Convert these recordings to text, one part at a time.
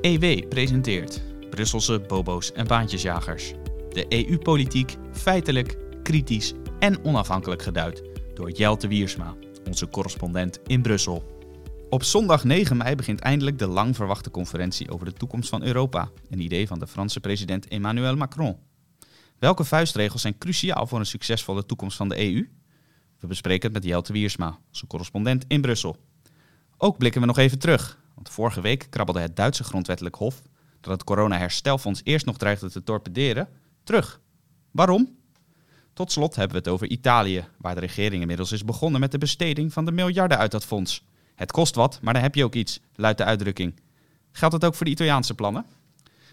EW presenteert Brusselse bobo's en baantjesjagers. De EU-politiek feitelijk, kritisch en onafhankelijk geduid door Jelte Wiersma, onze correspondent in Brussel. Op zondag 9 mei begint eindelijk de lang verwachte conferentie over de toekomst van Europa, een idee van de Franse president Emmanuel Macron. Welke vuistregels zijn cruciaal voor een succesvolle toekomst van de EU? We bespreken het met Jelte Wiersma, onze correspondent in Brussel. Ook blikken we nog even terug, want vorige week krabbelde het Duitse grondwettelijk hof, dat het corona-herstelfonds eerst nog dreigde te torpederen, terug. Waarom? Tot slot hebben we het over Italië, waar de regering inmiddels is begonnen met de besteding van de miljarden uit dat fonds. Het kost wat, maar dan heb je ook iets, luidt de uitdrukking. Geldt het ook voor de Italiaanse plannen?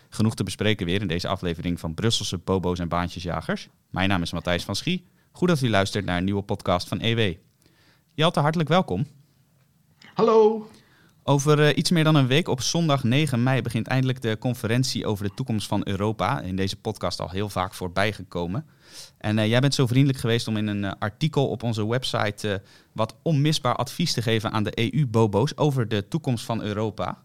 Genoeg te bespreken weer in deze aflevering van Brusselse bobo's en baantjesjagers. Mijn naam is Matthijs van Schie. Goed dat u luistert naar een nieuwe podcast van EW. Jelte, hartelijk welkom. Hallo. Over uh, iets meer dan een week, op zondag 9 mei, begint eindelijk de conferentie over de toekomst van Europa. In deze podcast al heel vaak voorbij gekomen. En uh, jij bent zo vriendelijk geweest om in een uh, artikel op onze website wat onmisbaar advies te geven aan de EU-bobo's over de toekomst van Europa.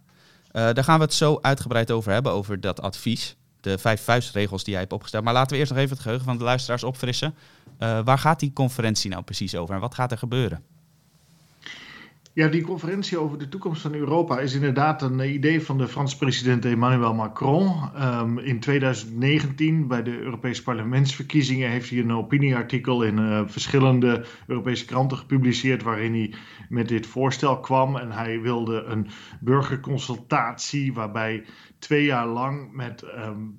daar gaan we het zo uitgebreid over hebben, over dat advies. De vijf vuistregels die jij hebt opgesteld. Maar laten we eerst nog even het geheugen van de luisteraars opfrissen. waar gaat die conferentie nou precies over en wat gaat er gebeuren? Ja, die conferentie over de toekomst van Europa is inderdaad een idee van de Franse president Emmanuel Macron. Um, in 2019, bij de Europese parlementsverkiezingen, heeft hij een opinieartikel in uh, verschillende Europese kranten gepubliceerd. waarin hij met dit voorstel kwam. En hij wilde een burgerconsultatie waarbij twee jaar lang met um,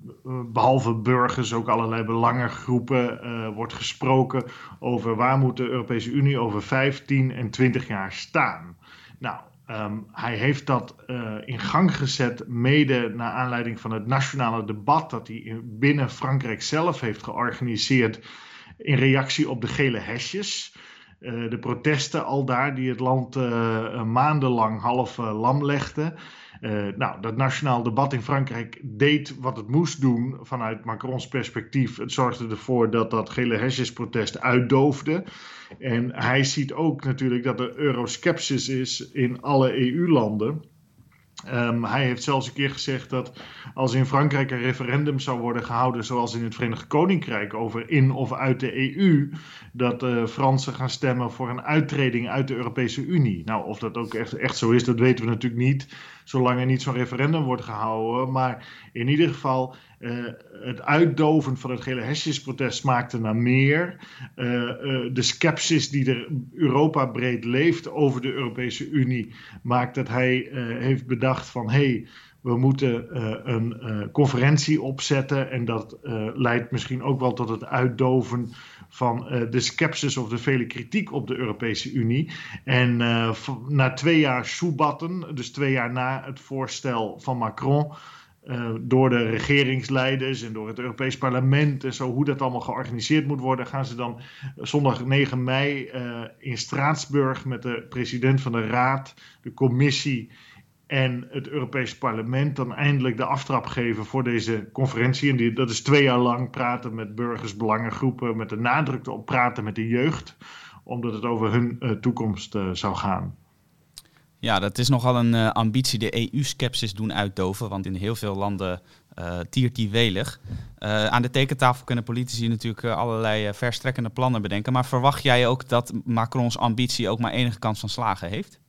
behalve burgers ook allerlei belangengroepen uh, wordt gesproken over waar moet de Europese Unie over 15 en 20 jaar staan. Nou, um, hij heeft dat uh, in gang gezet mede naar aanleiding van het nationale debat dat hij binnen Frankrijk zelf heeft georganiseerd in reactie op de gele hesjes. Uh, de protesten al daar die het land maandenlang half lam legden. Uh, nou, dat nationaal debat in Frankrijk deed wat het moest doen vanuit Macrons perspectief. Het zorgde ervoor dat dat gele hesjesprotest uitdoofde. En hij ziet ook natuurlijk dat er euroskepsis is in alle EU-landen. Um, hij heeft zelfs een keer gezegd dat als in Frankrijk een referendum zou worden gehouden, zoals in het Verenigd Koninkrijk, over in of uit de EU, dat de Fransen gaan stemmen voor een uittreding uit de Europese Unie. Nou, of dat ook echt, echt zo is, dat weten we natuurlijk niet, zolang er niet zo'n referendum wordt gehouden. Maar in ieder geval, uh, het uitdoven van het gele hesjesprotest smaakte naar meer. Uh, uh, de scepsis die er Europa breed leeft over de Europese Unie maakt dat hij heeft bedacht van hé, hey, we moeten een conferentie opzetten en dat leidt misschien ook wel tot het uitdoven van de scepsis of de vele kritiek op de Europese Unie. En na twee jaar soebatten, dus twee jaar na het voorstel van Macron, door de regeringsleiders en door het Europees Parlement en zo, hoe dat allemaal georganiseerd moet worden, gaan ze dan zondag 9 mei in Straatsburg met de president van de Raad, de commissie en het Europees Parlement dan eindelijk de aftrap geven voor deze conferentie. En die, dat is twee jaar lang praten met burgers, belangengroepen, met de nadruk op praten met de jeugd, omdat het over hun uh, toekomst uh, zou gaan. Ja, dat is nogal een uh, ambitie, de EU-skepsis doen uitdoven, want in heel veel landen tiert die welig. aan de tekentafel kunnen politici natuurlijk allerlei verstrekkende plannen bedenken, maar verwacht jij ook dat Macrons ambitie ook maar enige kans van slagen heeft?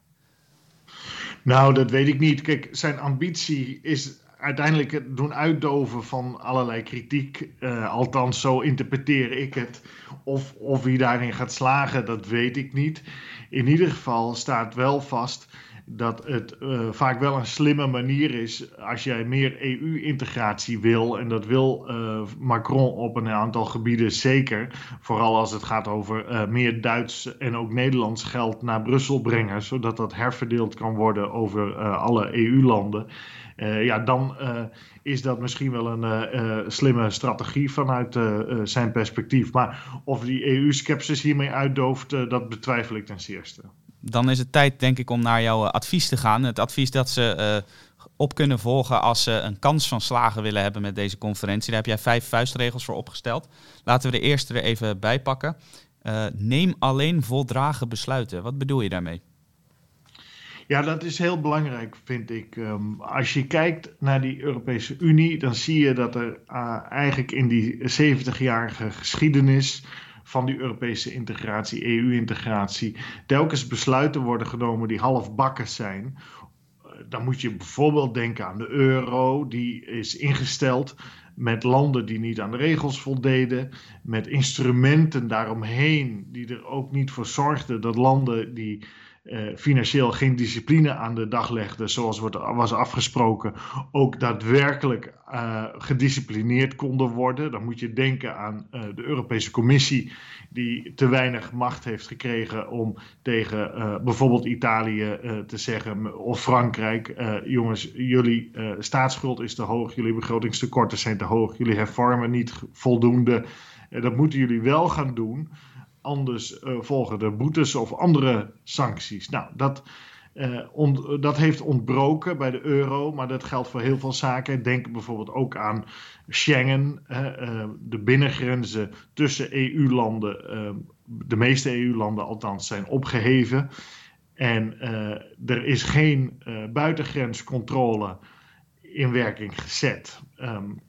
Nou, dat weet ik niet. Kijk, zijn ambitie is uiteindelijk het doen uitdoven van allerlei kritiek. Uh, althans, zo interpreteer ik het. Of, of wie daarin gaat slagen, dat weet ik niet. In ieder geval staat wel vast dat het uh, vaak wel een slimme manier is als jij meer EU-integratie wil. En dat wil uh, Macron op een aantal gebieden zeker. Vooral als het gaat over uh, meer Duits en ook Nederlands geld naar Brussel brengen. Zodat dat herverdeeld kan worden over alle EU-landen. ja, dan is dat misschien wel een slimme strategie vanuit zijn perspectief. Maar of die EU-skepsis hiermee uitdooft, dat betwijfel ik ten zeerste dan is het tijd, denk ik, om naar jouw advies te gaan. Het advies dat ze uh, op kunnen volgen als ze een kans van slagen willen hebben met deze conferentie. Daar heb jij vijf vuistregels voor opgesteld. Laten we de eerste er even bij pakken. Uh, neem alleen voldragen besluiten. Wat bedoel je daarmee? Ja, dat is heel belangrijk, vind ik. Um, als je kijkt naar die Europese Unie, dan zie je dat er eigenlijk in die 70-jarige geschiedenis van die Europese integratie, EU-integratie, telkens besluiten worden genomen die halfbakken zijn. Dan moet je bijvoorbeeld denken aan de euro, die is ingesteld met landen die niet aan de regels voldeden, met instrumenten daaromheen die er ook niet voor zorgden dat landen die uh, financieel geen discipline aan de dag legde, zoals wordt, was afgesproken, ook daadwerkelijk uh, gedisciplineerd konden worden. Dan moet je denken aan uh, de Europese Commissie, die te weinig macht heeft gekregen om tegen bijvoorbeeld Italië te zeggen, of Frankrijk: jongens, jullie staatsschuld is te hoog, jullie begrotingstekorten zijn te hoog, jullie hervormen niet voldoende. dat moeten jullie wel gaan doen anders volgen er boetes of andere sancties. Nou, dat, on, dat heeft ontbroken bij de euro, maar dat geldt voor heel veel zaken. Denk bijvoorbeeld ook aan Schengen, uh, de binnengrenzen tussen EU-landen, de meeste EU-landen althans, zijn opgeheven. En er is geen buitengrenscontrole in werking gezet. Um,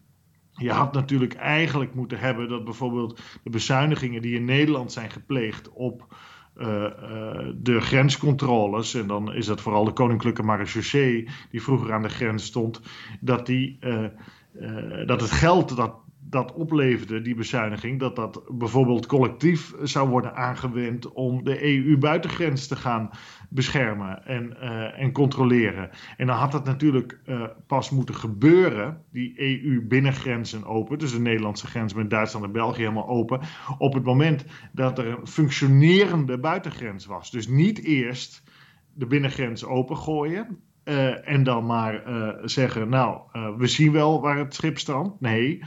je had natuurlijk eigenlijk moeten hebben dat bijvoorbeeld de bezuinigingen die in Nederland zijn gepleegd op de grenscontroles, en dan is dat vooral de Koninklijke Marechaussee die vroeger aan de grens stond, dat, die, uh, dat het geld dat dat opleverde, die bezuiniging, dat dat bijvoorbeeld collectief zou worden aangewend om de EU-buitengrens te gaan beschermen en, uh, en controleren. En dan had dat natuurlijk uh, pas moeten gebeuren, die EU-binnengrenzen open, dus de Nederlandse grens met Duitsland en België helemaal open, op het moment dat er een functionerende buitengrens was. Dus niet eerst de binnengrens opengooien. Uh, en dan maar zeggen, nou, we zien wel waar het schip strandt. Nee,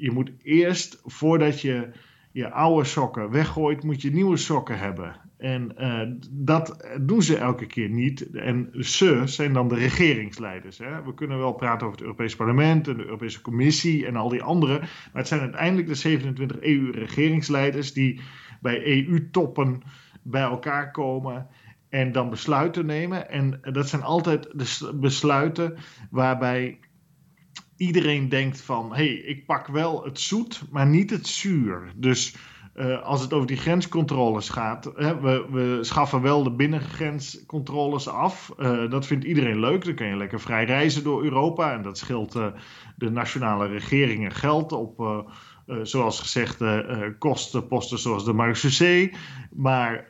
je moet eerst, voordat je je oude sokken weggooit, moet je nieuwe sokken hebben. En uh, dat doen ze elke keer niet. En ze zijn dan de regeringsleiders. Hè? We kunnen wel praten over het Europees Parlement en de Europese Commissie en al die anderen. Maar het zijn uiteindelijk de 27 EU-regeringsleiders die bij EU-toppen bij elkaar komen en dan besluiten nemen. En dat zijn altijd de besluiten waarbij iedereen denkt van, hé, hey, ik pak wel het zoet, maar niet het zuur. Dus uh, als het over die grenscontroles gaat, hè, we, we, schaffen wel de binnengrenscontroles af. Uh, dat vindt iedereen leuk. Dan kan je lekker vrij reizen door Europa. En dat scheelt uh, de nationale regeringen geld op uh, zoals gezegd, uh, kostenposten zoals de marechaussee. Maar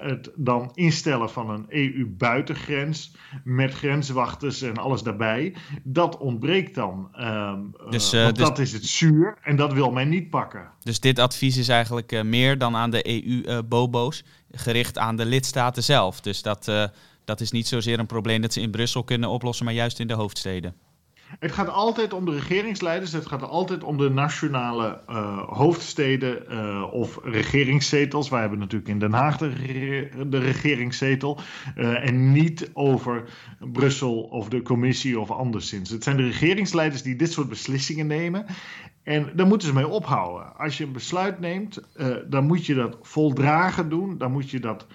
het dan instellen van een EU-buitengrens met grenswachters en alles daarbij, dat ontbreekt dan. Ehm, dus, want dus... dat is het zuur en dat wil men niet pakken. Dus dit advies is eigenlijk meer dan aan de EU-bobo's, gericht aan de lidstaten zelf. Dus dat, dat is niet zozeer een probleem dat ze in Brussel kunnen oplossen, maar juist in de hoofdsteden. Het gaat altijd om de regeringsleiders, het gaat altijd om de nationale uh, hoofdsteden uh, of regeringszetels. Wij hebben natuurlijk in Den Haag de, regeringszetel. Uh, en niet over Brussel of de commissie of anderszins. Het zijn de regeringsleiders die dit soort beslissingen nemen. En daar moeten ze mee ophouden. Als je een besluit neemt, dan moet je dat voldragen doen. Dan moet je dat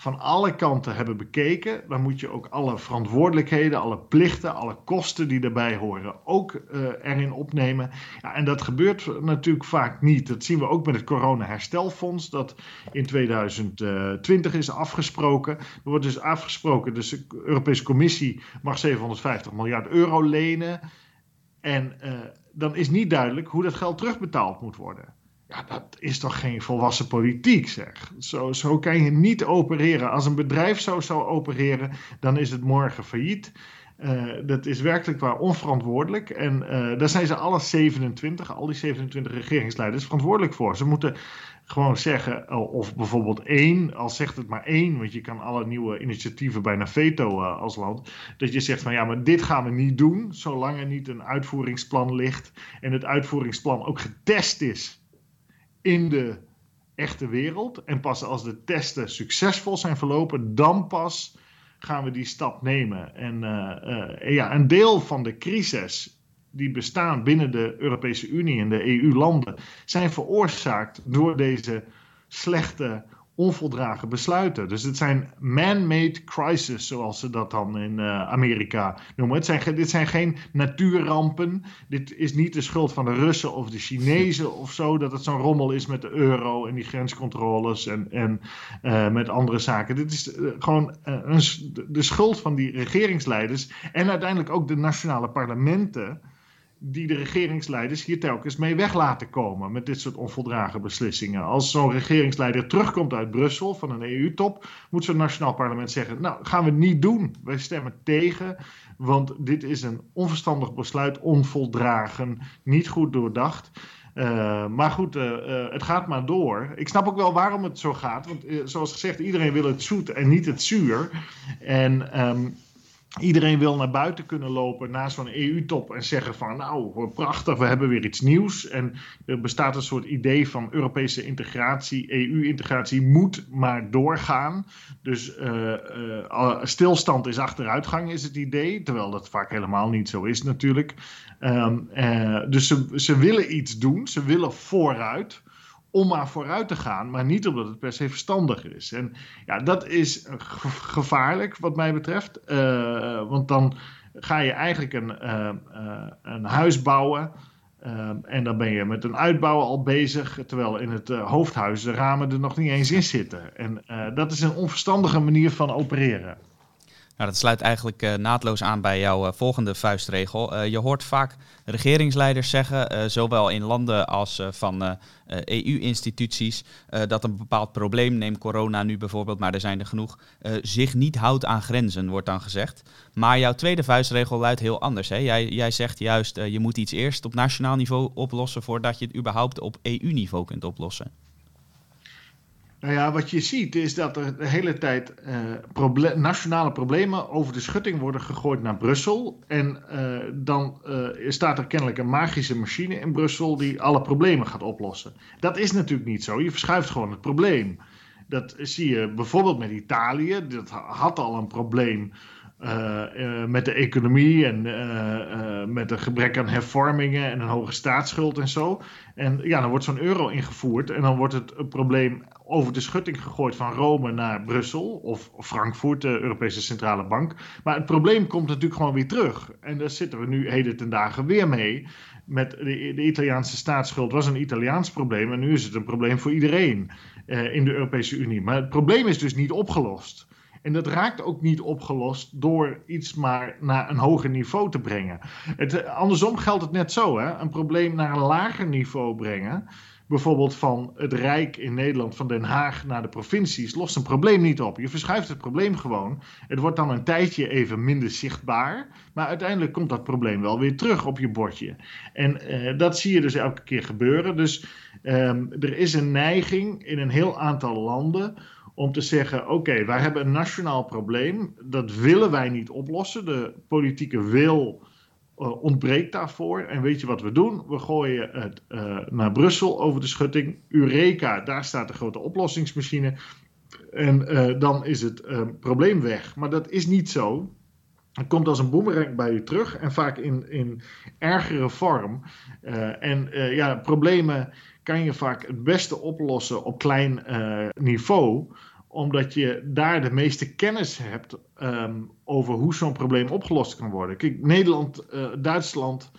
van alle kanten hebben bekeken, dan moet je ook alle verantwoordelijkheden, alle plichten, alle kosten die daarbij horen ook uh, erin opnemen. Ja, en dat gebeurt natuurlijk vaak niet. Dat zien we ook met het corona-herstelfonds, dat in 2020 is afgesproken. Er wordt dus afgesproken, dus de Europese Commissie mag 750 miljard euro lenen. En uh, dan is niet duidelijk hoe dat geld terugbetaald moet worden. Ja, dat is toch geen volwassen politiek, zeg. Zo, zo kan je niet opereren. Als een bedrijf zo zou opereren, dan is het morgen failliet. Uh, dat is werkelijk waar onverantwoordelijk. En uh, daar zijn ze alle 27, al die 27 regeringsleiders verantwoordelijk voor. Ze moeten gewoon zeggen, of bijvoorbeeld één, al zegt het maar één, want je kan alle nieuwe initiatieven bijna veto uh, als land, dat je zegt van ja, maar dit gaan we niet doen, zolang er niet een uitvoeringsplan ligt en het uitvoeringsplan ook getest is in de echte wereld. En pas als de testen succesvol zijn verlopen, dan pas gaan we die stap nemen. En uh, uh, ja, een deel van de crisis die bestaan binnen de Europese Unie en de EU-landen zijn veroorzaakt door deze slechte onvoldragen besluiten. Dus het zijn man-made crises, zoals ze dat dan in uh, Amerika noemen. Het zijn, dit zijn geen natuurrampen. Dit is niet de schuld van de Russen of de Chinezen of zo, dat het zo'n rommel is met de euro en die grenscontroles en, en uh, met andere zaken. Dit is uh, gewoon een, de schuld van die regeringsleiders en uiteindelijk ook de nationale parlementen die de regeringsleiders hier telkens mee weg laten komen met dit soort onvoldragen beslissingen. Als zo'n regeringsleider terugkomt uit Brussel van een EU-top, moet zo'n nationaal parlement zeggen: Nou, gaan we niet doen. Wij stemmen tegen, want dit is een onverstandig besluit, onvoldragen, niet goed doordacht. Uh, maar goed, uh, uh, het gaat maar door. Ik snap ook wel waarom het zo gaat. Want zoals gezegd, iedereen wil het zoet en niet het zuur. En um, Iedereen wil naar buiten kunnen lopen na zo'n EU-top en zeggen van nou prachtig, we hebben weer iets nieuws. En er bestaat een soort idee van Europese integratie, EU-integratie moet maar doorgaan. Dus uh, uh, stilstand is achteruitgang is het idee, terwijl dat vaak helemaal niet zo is natuurlijk. Um, uh, dus ze, ze willen iets doen, ze willen vooruit om maar vooruit te gaan, maar niet omdat het per se verstandig is. En ja, dat is gevaarlijk wat mij betreft, uh, want dan ga je eigenlijk een, uh, uh, een huis bouwen. en dan ben je met een uitbouw al bezig, terwijl in het hoofdhuis de ramen er nog niet eens in zitten. En dat is een onverstandige manier van opereren. Nou, dat sluit eigenlijk uh, naadloos aan bij jouw uh, volgende vuistregel. Uh, je hoort vaak regeringsleiders zeggen, zowel in landen als van EU-instituties, dat een bepaald probleem, neem corona nu bijvoorbeeld, maar er zijn er genoeg, zich niet houdt aan grenzen, wordt dan gezegd. Maar jouw tweede vuistregel luidt heel anders. Hè? Jij, jij zegt juist, je moet iets eerst op nationaal niveau oplossen voordat je het überhaupt op EU-niveau kunt oplossen. Nou ja, wat je ziet is dat er de hele tijd proble nationale problemen over de schutting worden gegooid naar Brussel. En uh, dan uh, staat er kennelijk een magische machine in Brussel die alle problemen gaat oplossen. Dat is natuurlijk niet zo. Je verschuift gewoon het probleem. Dat zie je bijvoorbeeld met Italië. Dat had al een probleem met de economie en met een gebrek aan hervormingen en een hoge staatsschuld en zo. En ja, dan wordt zo'n euro ingevoerd en dan wordt het probleem over de schutting gegooid van Rome naar Brussel of Frankfurt, de Europese Centrale Bank. Maar het probleem komt natuurlijk gewoon weer terug. En daar zitten we nu heden ten dagen weer mee. Met de, de Italiaanse staatsschuld was een Italiaans probleem en nu is het een probleem voor iedereen in de Europese Unie. Maar het probleem is dus niet opgelost. En dat raakt ook niet opgelost door iets maar naar een hoger niveau te brengen. Het, andersom geldt het net zo. Hè? Een probleem naar een lager niveau brengen. Bijvoorbeeld van het Rijk in Nederland, van Den Haag naar de provincies, lost een probleem niet op. Je verschuift het probleem gewoon. Het wordt dan een tijdje even minder zichtbaar. Maar uiteindelijk komt dat probleem wel weer terug op je bordje. En uh, dat zie je dus elke keer gebeuren. Dus um, er is een neiging in een heel aantal landen om te zeggen: oké, wij hebben een nationaal probleem, dat willen wij niet oplossen. De politieke wil uh, ontbreekt daarvoor. En weet je wat we doen? We gooien het uh, naar Brussel over de schutting. Eureka, daar staat de grote oplossingsmachine. En uh, dan is het probleem weg. Maar dat is niet zo. Het komt als een boemerang bij je terug en vaak in, in ergere vorm. en ja, problemen kan je vaak het beste oplossen op klein niveau omdat je daar de meeste kennis hebt um, over hoe zo'n probleem opgelost kan worden. Kijk, Nederland, uh, Duitsland,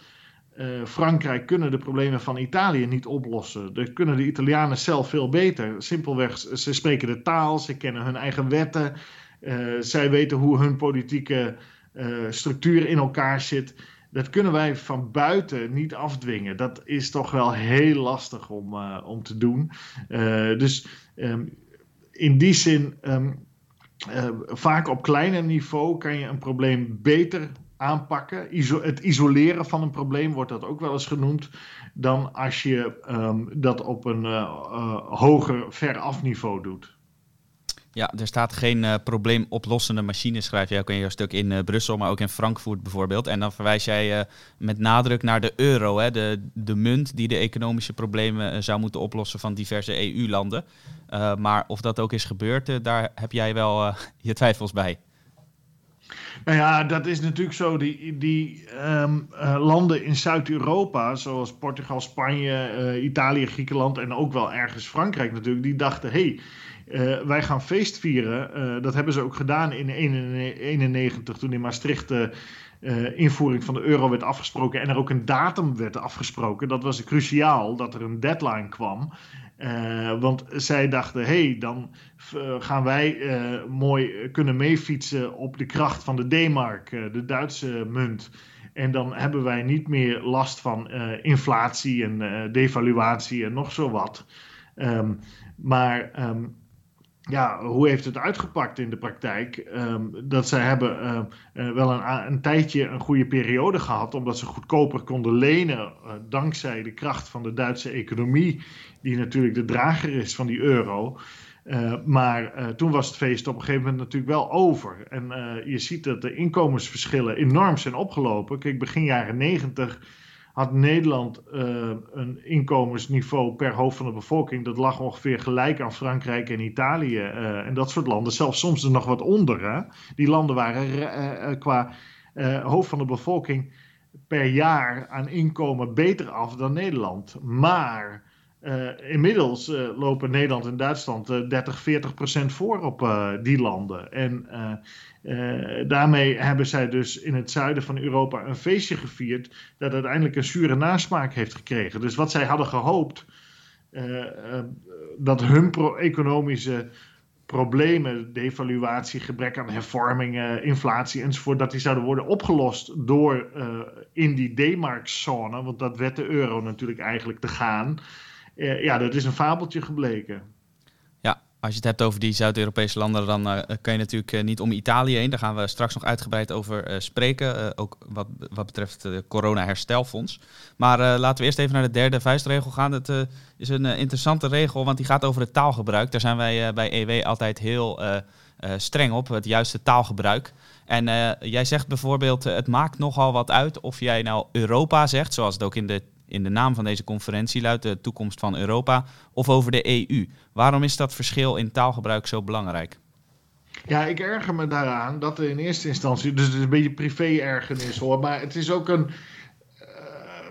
uh, Frankrijk kunnen de problemen van Italië niet oplossen. Dat kunnen de Italianen zelf veel beter. Simpelweg, ze spreken de taal, ze kennen hun eigen wetten. Zij weten hoe hun politieke structuur in elkaar zit. Dat kunnen wij van buiten niet afdwingen. Dat is toch wel heel lastig om, om te doen. dus um, in die zin, um, uh, vaak op kleiner niveau kan je een probleem beter aanpakken. Het isoleren van een probleem wordt dat ook wel eens genoemd. Dan als je um, dat op een hoger, veraf niveau doet. Ja, er staat geen uh, probleemoplossende machine, schrijf jij ook in jouw stuk in uh, Brussel, maar ook in Frankfurt bijvoorbeeld. En dan verwijs jij uh, met nadruk naar de euro, hè, de, de munt die de economische problemen zou moeten oplossen van diverse EU-landen. maar of dat ook is gebeurd, daar heb jij wel je twijfels bij. Nou ja, dat is natuurlijk zo. Die, die uh, landen in Zuid-Europa, zoals Portugal, Spanje, Italië, Griekenland en ook wel ergens Frankrijk natuurlijk, die dachten: hé, hey, wij gaan feest vieren. dat hebben ze ook gedaan in 1991 toen in Maastricht de invoering van de euro werd afgesproken en er ook een datum werd afgesproken. Dat was cruciaal dat er een deadline kwam. want zij dachten, hey, dan gaan wij mooi kunnen meefietsen op de kracht van de D-mark, de Duitse munt. En dan hebben wij niet meer last van inflatie en devaluatie en nog zo wat. Um, maar um, ja, hoe heeft het uitgepakt in de praktijk? Um, dat zij hebben uh, wel een, een, tijdje een goede periode gehad, omdat ze goedkoper konden lenen, dankzij de kracht van de Duitse economie, die natuurlijk de drager is van die euro. Uh, maar toen was het feest op een gegeven moment natuurlijk wel over. En je ziet dat de inkomensverschillen enorm zijn opgelopen. Kijk, begin jaren 90 had Nederland een inkomensniveau per hoofd van de bevolking. Dat lag ongeveer gelijk aan Frankrijk en Italië en dat soort landen. Zelfs soms er nog wat onder. Hè? Die landen waren qua hoofd van de bevolking per jaar aan inkomen beter af dan Nederland. Maar inmiddels uh, lopen Nederland en Duitsland uh, 30, 40 procent voor op die landen. En daarmee hebben zij dus in het zuiden van Europa een feestje gevierd dat uiteindelijk een zure nasmaak heeft gekregen. Dus wat zij hadden gehoopt, dat hun economische problemen, devaluatie, gebrek aan hervormingen, inflatie enzovoort, dat die zouden worden opgelost door in die D-mark-zone, want dat werd de euro natuurlijk eigenlijk te gaan. Eh, ja, dat is een fabeltje gebleken. Ja, als je het hebt over die Zuid-Europese landen, dan uh, kan je natuurlijk uh, niet om Italië heen. Daar gaan we straks nog uitgebreid over spreken. ook wat, wat betreft het corona-herstelfonds. Maar laten we eerst even naar de derde vuistregel gaan. Dat is een interessante regel, want die gaat over het taalgebruik. Daar zijn wij bij EW altijd heel streng op, het juiste taalgebruik. En jij zegt bijvoorbeeld, het maakt nogal wat uit of jij nou Europa zegt, zoals het ook in de in de naam van deze conferentie luidt de toekomst van Europa of over de EU. Waarom is dat verschil in taalgebruik zo belangrijk? Ja, ik erger me daaraan dat er in eerste instantie, dus het is een beetje privé-ergernis hoor, maar het is ook een uh,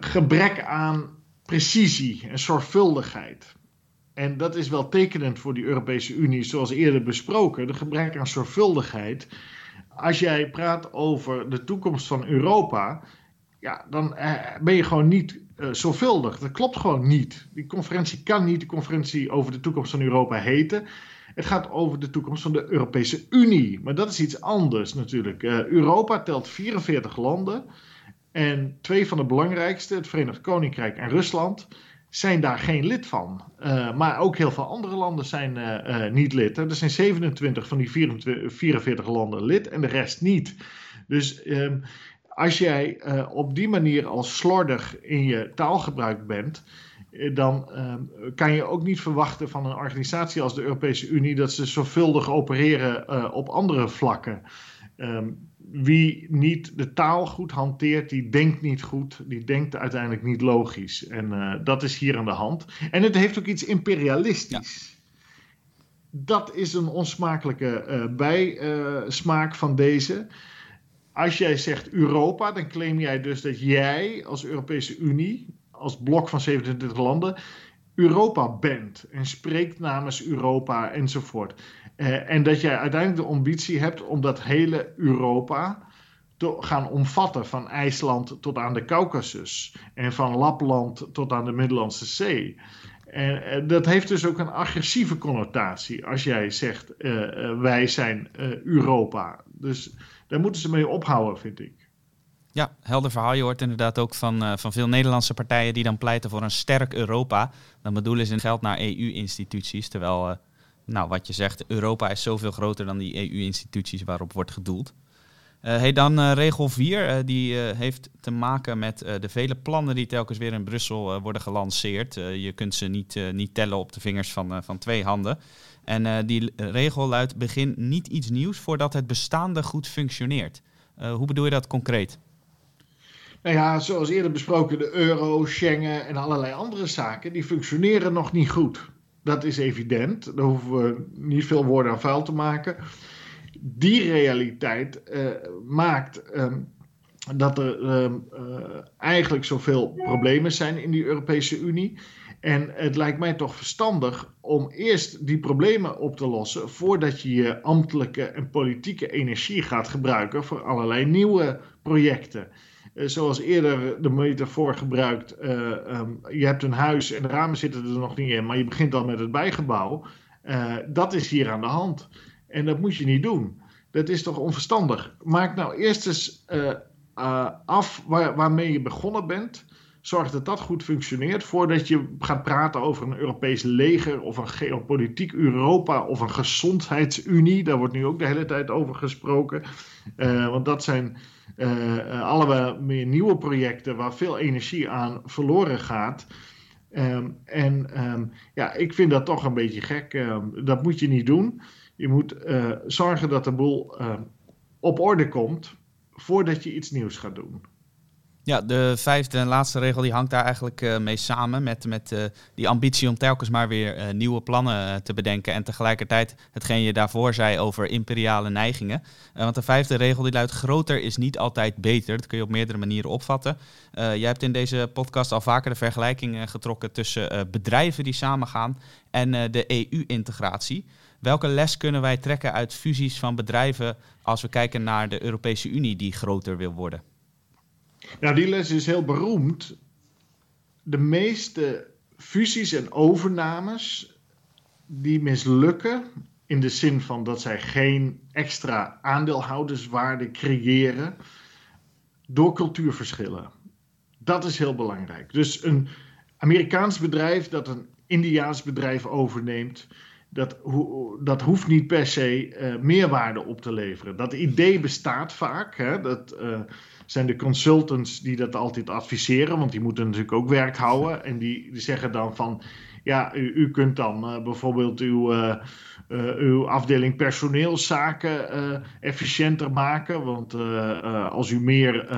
gebrek aan precisie en zorgvuldigheid. En dat is wel tekenend voor die Europese Unie, zoals eerder besproken, de gebrek aan zorgvuldigheid. Als jij praat over de toekomst van Europa, ja, dan uh, ben je gewoon niet uh, zorgvuldig. Dat klopt gewoon niet. Die conferentie kan niet de conferentie over de toekomst van Europa heten. Het gaat over de toekomst van de Europese Unie. Maar dat is iets anders natuurlijk. Uh, Europa telt 44 landen. En twee van de belangrijkste, het Verenigd Koninkrijk en Rusland, zijn daar geen lid van. Uh, maar ook heel veel andere landen zijn niet lid. Er zijn 27 van die 24, 44 landen lid en de rest niet. Dus um, als jij uh, op die manier al slordig in je taalgebruik bent, uh, dan uh, kan je ook niet verwachten van een organisatie als de Europese Unie dat ze zorgvuldig opereren op andere vlakken. Um, wie niet de taal goed hanteert, die denkt niet goed, die denkt uiteindelijk niet logisch. En dat is hier aan de hand. En het heeft ook iets imperialistisch. Ja. Dat is een onsmakelijke bijsmaak van deze als jij zegt Europa, dan claim jij dus dat jij als Europese Unie, als blok van 27 landen, Europa bent en spreekt namens Europa enzovoort. Uh, en dat jij uiteindelijk de ambitie hebt om dat hele Europa te gaan omvatten, van IJsland tot aan de Caucasus en van Lapland tot aan de Middellandse Zee. En dat heeft dus ook een agressieve connotatie als jij zegt uh, wij zijn Europa. Dus daar moeten ze mee ophouden, vind ik. Ja, helder verhaal. Je hoort inderdaad ook van, uh, van veel Nederlandse partijen die dan pleiten voor een sterk Europa. Dan bedoelen ze geld naar EU-instituties. Terwijl, uh, nou, wat je zegt, Europa is zoveel groter dan die EU-instituties waarop wordt gedoeld. Uh, hey, dan regel 4, die heeft te maken met de vele plannen die telkens weer in Brussel worden gelanceerd. je kunt ze niet, niet tellen op de vingers van, van twee handen. En uh, die regel luidt: begin niet iets nieuws voordat het bestaande goed functioneert. Uh, hoe bedoel je dat concreet? Nou ja, zoals eerder besproken, de euro, Schengen en allerlei andere zaken, die functioneren nog niet goed. Dat is evident. Daar hoeven we niet veel woorden aan vuil te maken. Die realiteit uh, maakt um, dat er um, eigenlijk zoveel problemen zijn in die Europese Unie. En het lijkt mij toch verstandig om eerst die problemen op te lossen voordat je je ambtelijke en politieke energie gaat gebruiken voor allerlei nieuwe projecten. Uh, zoals eerder de metafoor gebruikt, uh, um, je hebt een huis en de ramen zitten er nog niet in, maar je begint al met het bijgebouw. Uh, dat is hier aan de hand. En dat moet je niet doen. Dat is toch onverstandig. Maak nou eerst eens af waar, waarmee je begonnen bent. Zorg dat dat goed functioneert voordat je gaat praten over een Europees leger of een geopolitiek Europa of een gezondheidsunie. Daar wordt nu ook de hele tijd over gesproken. Uh, want dat zijn uh, allemaal meer nieuwe projecten waar veel energie aan verloren gaat. Um, en um, ja, ik vind dat toch een beetje gek. Um, dat moet je niet doen. Je moet uh, zorgen dat de boel op orde komt voordat je iets nieuws gaat doen. Ja, de vijfde en laatste regel die hangt daar eigenlijk uh, mee samen met, met uh, die ambitie om telkens maar weer uh, nieuwe plannen te bedenken en tegelijkertijd hetgeen je daarvoor zei over imperiale neigingen. want de vijfde regel die luidt groter is niet altijd beter. Dat kun je op meerdere manieren opvatten. jij hebt in deze podcast al vaker de vergelijking getrokken tussen bedrijven die samengaan en de EU-integratie. Welke les kunnen wij trekken uit fusies van bedrijven als we kijken naar de Europese Unie die groter wil worden? Nou, die les is heel beroemd. De meeste fusies en overnames die mislukken in de zin van dat zij geen extra aandeelhouderswaarde creëren door cultuurverschillen. Dat is heel belangrijk. Dus een Amerikaans bedrijf dat een Indiaans bedrijf overneemt, dat, dat hoeft niet per se uh, meerwaarde op te leveren. Dat idee bestaat vaak. Hè, dat, uh, zijn de consultants die dat altijd adviseren, want die moeten natuurlijk ook werk houden. En die, die zeggen dan van, ja, u, u kunt dan uh, bijvoorbeeld uw, uh, uh, uw afdeling personeelszaken efficiënter maken. Want als u meer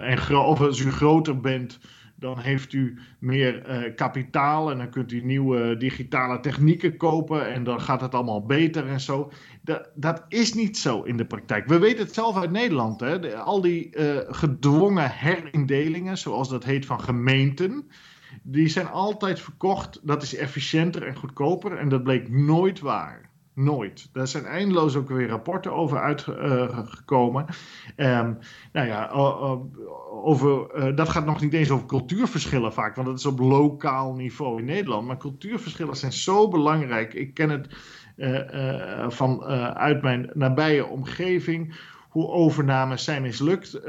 en of als u groter bent, dan heeft u meer kapitaal en dan kunt u nieuwe digitale technieken kopen en dan gaat het allemaal beter en zo. Dat, dat is niet zo in de praktijk. We weten het zelf uit Nederland. Hè? Al die uh, gedwongen herindelingen, zoals dat heet, van gemeenten, die zijn altijd verkocht. Dat is efficiënter en goedkoper en dat bleek nooit waar. Nooit. Daar zijn eindeloos ook weer rapporten over uitgekomen. Uh, um, nou ja, over, uh, dat gaat nog niet eens over cultuurverschillen vaak, want dat is op lokaal niveau in Nederland. Maar cultuurverschillen zijn zo belangrijk. Ik ken het van, uit mijn nabije omgeving. Hoe overnames zijn mislukt.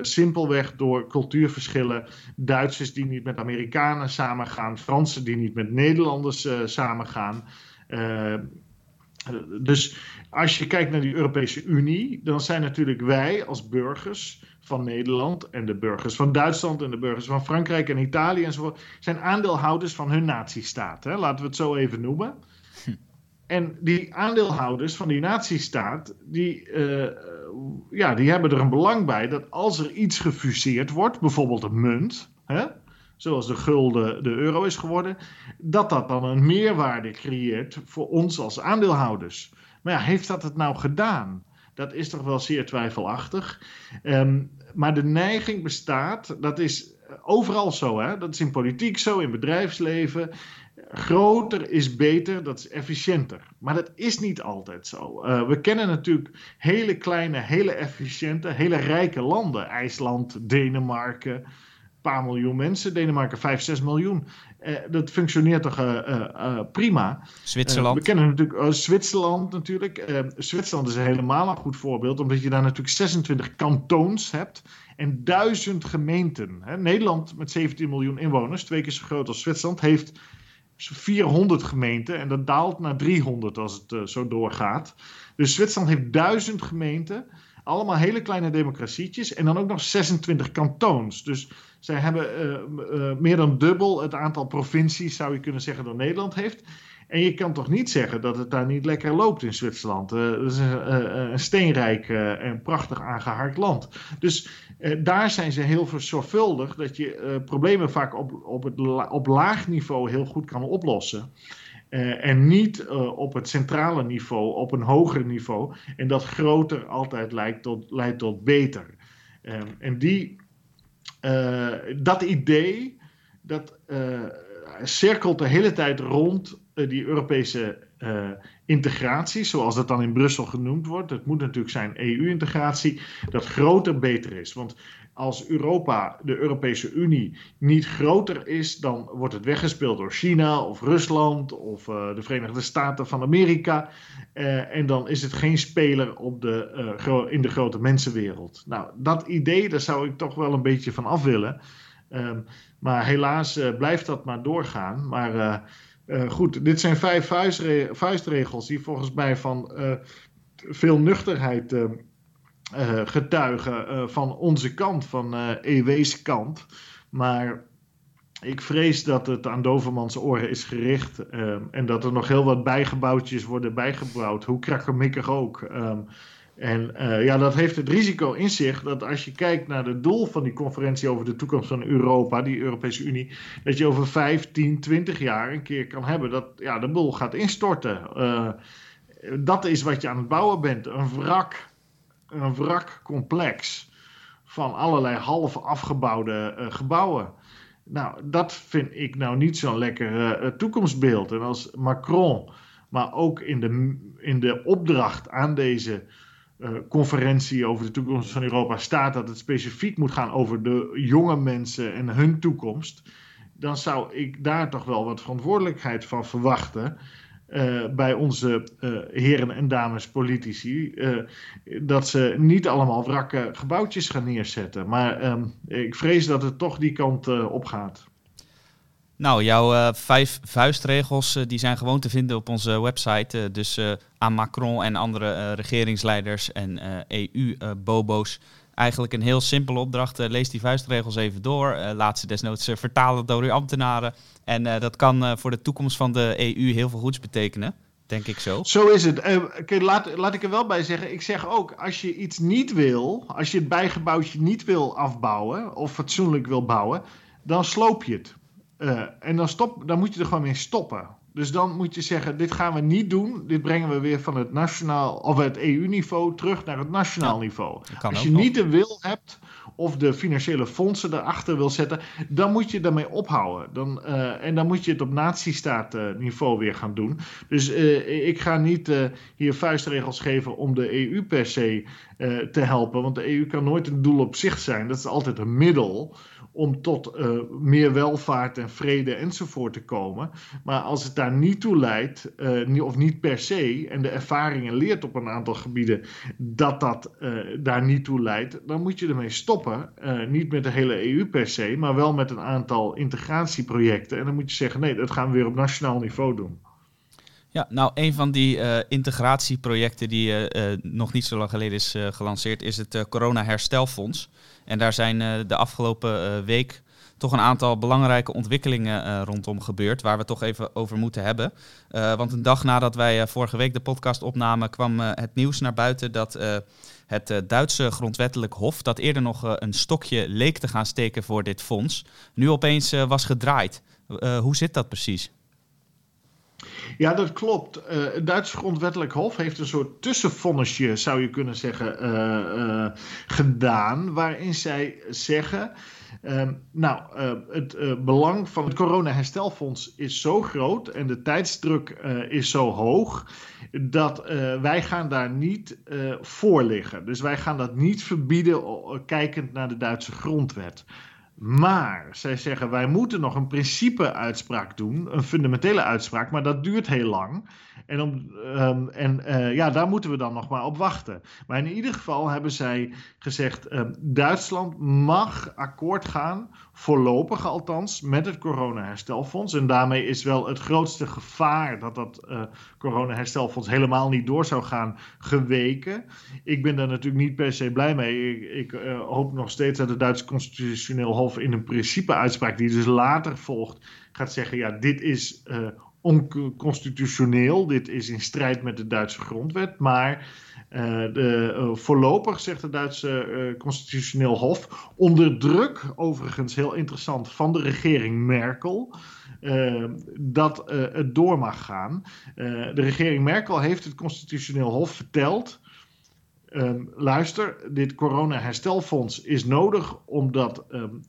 simpelweg door cultuurverschillen. Duitsers die niet met Amerikanen samengaan. Fransen die niet met Nederlanders samengaan. Dus als je kijkt naar die Europese Unie, dan zijn natuurlijk wij als burgers van Nederland en de burgers van Duitsland en de burgers van Frankrijk en Italië enzovoort, zijn aandeelhouders van hun natiestaat. Hè? Laten we het zo even noemen. En die aandeelhouders van die natiestaat, die, uh, ja, die hebben er een belang bij dat als er iets gefuseerd wordt, bijvoorbeeld een munt, hè, zoals de gulden de euro is geworden, dat dat dan een meerwaarde creëert voor ons als aandeelhouders. Maar ja, heeft dat het nou gedaan? Dat is toch wel zeer twijfelachtig. Um, maar de neiging bestaat, dat is overal zo, hè? dat is in politiek zo, in bedrijfsleven. Groter is beter, dat is efficiënter. Maar dat is niet altijd zo. Uh, we kennen natuurlijk hele kleine, hele efficiënte, hele rijke landen. IJsland, Denemarken, paar miljoen mensen. Denemarken 5, 6 miljoen. Uh, dat functioneert toch uh, uh, prima. Zwitserland. we kennen natuurlijk Zwitserland natuurlijk. Zwitserland is helemaal een goed voorbeeld, omdat je daar natuurlijk 26 kantons hebt en duizend gemeenten. Hè. Nederland met 17 miljoen inwoners, twee keer zo groot als Zwitserland, heeft 400 gemeenten en dat daalt naar 300 als het zo doorgaat. Dus Zwitserland heeft duizend gemeenten, allemaal hele kleine democratietjes en dan ook nog 26 kantons. Dus zij hebben uh, uh, meer dan dubbel het aantal provincies, zou je kunnen zeggen, dan Nederland heeft. En je kan toch niet zeggen dat het daar niet lekker loopt in Zwitserland. Uh, het is een, een steenrijk en prachtig aangehaakt land. Dus daar zijn ze heel zorgvuldig dat je problemen vaak op, op, het op laag niveau heel goed kan oplossen. en niet op het centrale niveau, op een hoger niveau. En dat groter altijd leidt tot, leidt tot beter. en die dat idee, dat, cirkelt de hele tijd rond die Europese integratie, zoals dat dan in Brussel genoemd wordt. Het moet natuurlijk zijn EU-integratie, dat groter beter is. Want als Europa, de Europese Unie, niet groter is, dan wordt het weggespeeld door China of Rusland of uh, de Verenigde Staten van Amerika. En dan is het geen speler op de, in de grote mensenwereld. Nou, dat idee, daar zou ik toch wel een beetje van af willen. Um, maar helaas blijft dat maar doorgaan. Maar goed, dit zijn vijf vuistregels die volgens mij van veel nuchterheid uh, getuigen van onze kant, van EW's kant. Maar ik vrees dat het aan Dovermans oren is gericht en dat er nog heel wat bijgebouwtjes worden bijgebouwd, hoe krakkemikkig ook. Um, en ja, dat heeft het risico in zich dat als je kijkt naar het doel van die conferentie over de toekomst van Europa, die Europese Unie, dat je over 15, 20 jaar een keer kan hebben dat ja, de boel gaat instorten. dat is wat je aan het bouwen bent, een wrak een wrakcomplex van allerlei half afgebouwde uh, gebouwen. Nou, dat vind ik nou niet zo'n lekker toekomstbeeld. En als Macron, maar ook in de, in de opdracht aan deze conferentie over de toekomst van Europa staat dat het specifiek moet gaan over de jonge mensen en hun toekomst, dan zou ik daar toch wel wat verantwoordelijkheid van verwachten. Uh, bij onze uh, heren en dames politici. Dat ze niet allemaal wrakke gebouwtjes gaan neerzetten. Maar um, ik vrees dat het toch die kant op gaat. Nou, jouw vijf vuistregels die zijn gewoon te vinden op onze website. dus aan Macron en andere regeringsleiders en EU-bobo's eigenlijk een heel simpele opdracht. Lees die vuistregels even door. Laat ze desnoods vertalen door uw ambtenaren. En dat kan voor de toekomst van de EU heel veel goeds betekenen. Denk ik zo. Zo is het. laat, laat ik er wel bij zeggen. Ik zeg ook, als je iets niet wil, als je het bijgebouwtje niet wil afbouwen of fatsoenlijk wil bouwen, dan sloop je het. En dan, stop, dan moet je er gewoon mee stoppen. Dus dan moet je zeggen: dit gaan we niet doen. Dit brengen we weer van het nationaal of het EU-niveau terug naar het nationaal niveau. Als je niet de wil hebt of de financiële fondsen erachter wil zetten, dan moet je daarmee ophouden. Dan, uh, en dan moet je het op natiestaatniveau weer gaan doen. Dus uh, ik ga niet uh, hier vuistregels geven om de EU per se te helpen, want de EU kan nooit een doel op zich zijn. Dat is altijd een middel om tot uh, meer welvaart en vrede enzovoort te komen. Maar als het daar niet toe leidt, uh, of niet per se, en de ervaringen leert op een aantal gebieden dat dat uh, daar niet toe leidt, dan moet je ermee stoppen. niet met de hele EU per se, maar wel met een aantal integratieprojecten. En dan moet je zeggen: nee, dat gaan we weer op nationaal niveau doen. Ja, nou, een van die integratieprojecten die nog niet zo lang geleden is gelanceerd, is het Corona Herstelfonds. En daar zijn de afgelopen week toch een aantal belangrijke ontwikkelingen rondom gebeurd, waar we toch even over moeten hebben. want een dag nadat wij vorige week de podcast opnamen, kwam het nieuws naar buiten dat het Duitse grondwettelijk hof, dat eerder nog een stokje leek te gaan steken voor dit fonds, nu opeens was gedraaid. hoe zit dat precies? Ja, dat klopt. Uh, het Duitse grondwettelijk hof heeft een soort tussenvonnisje, zou je kunnen zeggen, uh, uh, gedaan. Waarin zij zeggen. Ehm, nou, het belang van het corona-herstelfonds is zo groot en de tijdsdruk is zo hoog dat wij gaan daar niet voor liggen. Dus wij gaan dat niet verbieden, kijkend naar de Duitse grondwet. Maar zij zeggen wij moeten nog een principe-uitspraak doen, een fundamentele uitspraak, maar dat duurt heel lang. En, om, um, en uh, ja, daar moeten we dan nog maar op wachten. Maar in ieder geval hebben zij gezegd: uh, Duitsland mag akkoord gaan, voorlopig althans, met het corona-herstelfonds. En daarmee is wel het grootste gevaar dat dat uh, corona-herstelfonds helemaal niet door zou gaan geweken. Ik ben daar natuurlijk niet per se blij mee. Ik, ik hoop nog steeds dat het Duitse Constitutioneel Hof in een principe-uitspraak, die dus later volgt, gaat zeggen: ja, dit is onconstitutioneel. Dit is in strijd met de Duitse grondwet. Maar uh, de, uh, voorlopig, zegt het Duitse uh, constitutioneel hof, onder druk, overigens heel interessant, van de regering Merkel. dat het door mag gaan. de regering Merkel heeft het constitutioneel hof verteld. Um, luister, dit corona-herstelfonds is nodig omdat um,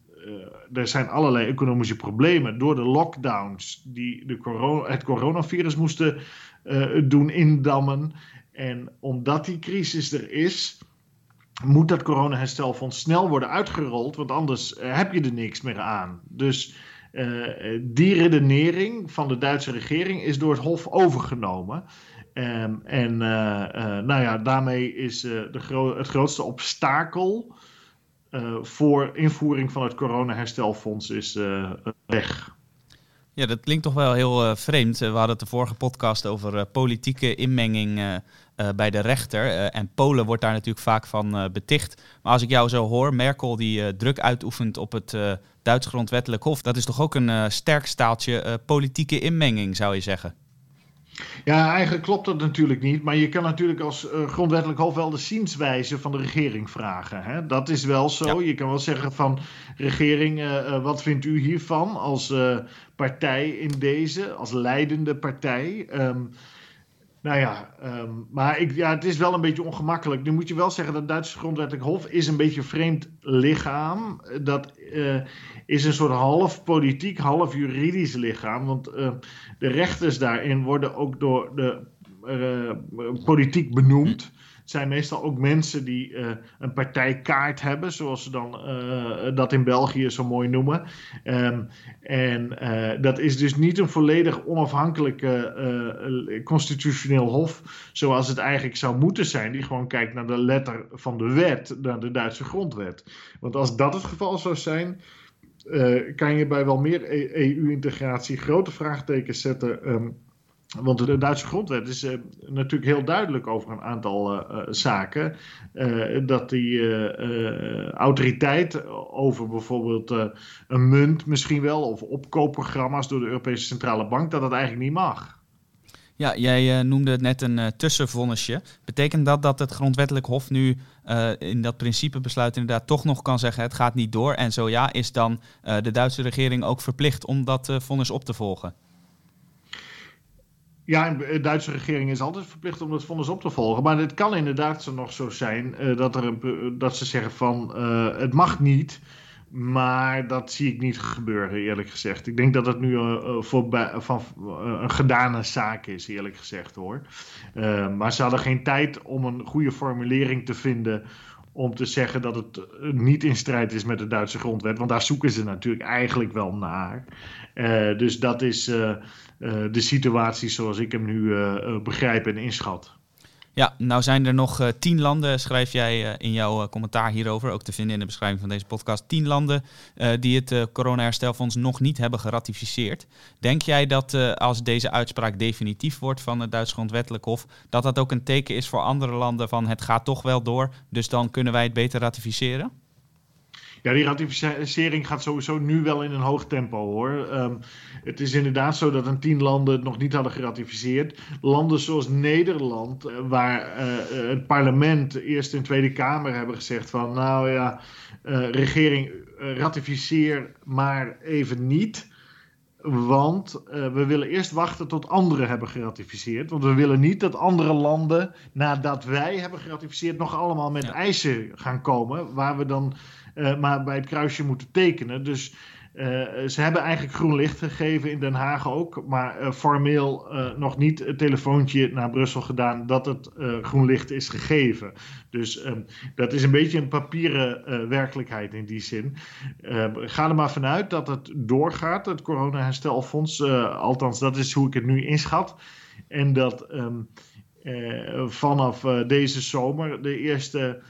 er zijn allerlei economische problemen door de lockdowns die de corona, het coronavirus moesten doen indammen. En omdat die crisis er is, moet dat coronaherstelfonds snel worden uitgerold, want anders heb je er niks meer aan. Dus die redenering van de Duitse regering is door het Hof overgenomen. Um, en nou ja, daarmee is de het grootste obstakel voor invoering van het coronaherstelfonds is weg. Ja, dat klinkt toch wel heel vreemd. We hadden het de vorige podcast over politieke inmenging bij de rechter. en Polen wordt daar natuurlijk vaak van beticht. Maar als ik jou zo hoor, Merkel die druk uitoefent op het Duits grondwettelijk hof, dat is toch ook een sterk staaltje politieke inmenging, zou je zeggen? Ja, eigenlijk klopt dat natuurlijk niet. Maar je kan natuurlijk als uh, grondwettelijk hof wel de zienswijze van de regering vragen. Hè? Dat is wel zo. Je kan wel zeggen van regering, uh, wat vindt u hiervan als partij in deze, als leidende partij? Um, nou ja, um, maar ik, ja, het is wel een beetje ongemakkelijk. Nu moet je wel zeggen dat het Duitse grondwettelijk hof is een beetje een vreemd lichaam. Dat is een soort half politiek, half juridisch lichaam. Want uh, de rechters daarin worden ook door de uh, politiek benoemd. Het zijn meestal ook mensen die een partijkaart hebben, zoals ze dan dat in België zo mooi noemen. Um, en dat is dus niet een volledig onafhankelijke constitutioneel hof, zoals het eigenlijk zou moeten zijn, die gewoon kijkt naar de letter van de wet, naar de Duitse grondwet. Want als dat het geval zou zijn, kan je bij wel meer EU-integratie grote vraagtekens zetten. Um, want de Duitse grondwet is uh, natuurlijk heel duidelijk over een aantal uh, zaken. Dat die autoriteit over bijvoorbeeld een munt misschien wel, of opkoopprogramma's door de Europese Centrale Bank, dat dat eigenlijk niet mag. Ja, jij noemde het net een tussenvonnisje. Betekent dat dat het grondwettelijk hof nu in dat principebesluit inderdaad toch nog kan zeggen het gaat niet door? En zo ja, is dan de Duitse regering ook verplicht om dat vonnis op te volgen? Ja, de Duitse regering is altijd verplicht om dat vonnis op te volgen. Maar het kan inderdaad zo nog zo zijn dat, er dat ze zeggen van het mag niet. Maar dat zie ik niet gebeuren, eerlijk gezegd. Ik denk dat het nu uh, voorbij, van, een gedane zaak is, eerlijk gezegd hoor. maar ze hadden geen tijd om een goede formulering te vinden om te zeggen dat het niet in strijd is met de Duitse grondwet. Want daar zoeken ze natuurlijk eigenlijk wel naar. Dus dat is de situatie zoals ik hem nu begrijp en inschat. Ja, nou zijn er nog tien landen, schrijf jij in jouw commentaar hierover, ook te vinden in de beschrijving van deze podcast. Tien landen die het corona-herstelfonds nog niet hebben geratificeerd. Denk jij dat als deze uitspraak definitief wordt van het Duits Grondwettelijk Hof, dat dat ook een teken is voor andere landen van het gaat toch wel door, dus dan kunnen wij het beter ratificeren? Ja, die ratificering gaat sowieso nu wel in een hoog tempo hoor. Um, het is inderdaad zo dat een tien landen het nog niet hadden geratificeerd. Landen zoals Nederland, eh, waar uh, het parlement eerst in Tweede Kamer hebben gezegd van nou ja, uh, regering ratificeer maar even niet. Want uh, we willen eerst wachten tot anderen hebben geratificeerd. Want we willen niet dat andere landen, nadat wij hebben geratificeerd, nog allemaal met ja. eisen gaan komen. Waar we dan uh, maar bij het kruisje moeten tekenen. Dus uh, ze hebben eigenlijk groen licht gegeven in Den Haag ook, maar uh, formeel nog niet het telefoontje naar Brussel gedaan dat het groen licht is gegeven. Dus um, dat is een beetje een papieren werkelijkheid in die zin. ga er maar vanuit dat het doorgaat, het coronaherstelfonds. althans, dat is hoe ik het nu inschat. En dat um, vanaf deze zomer de eerste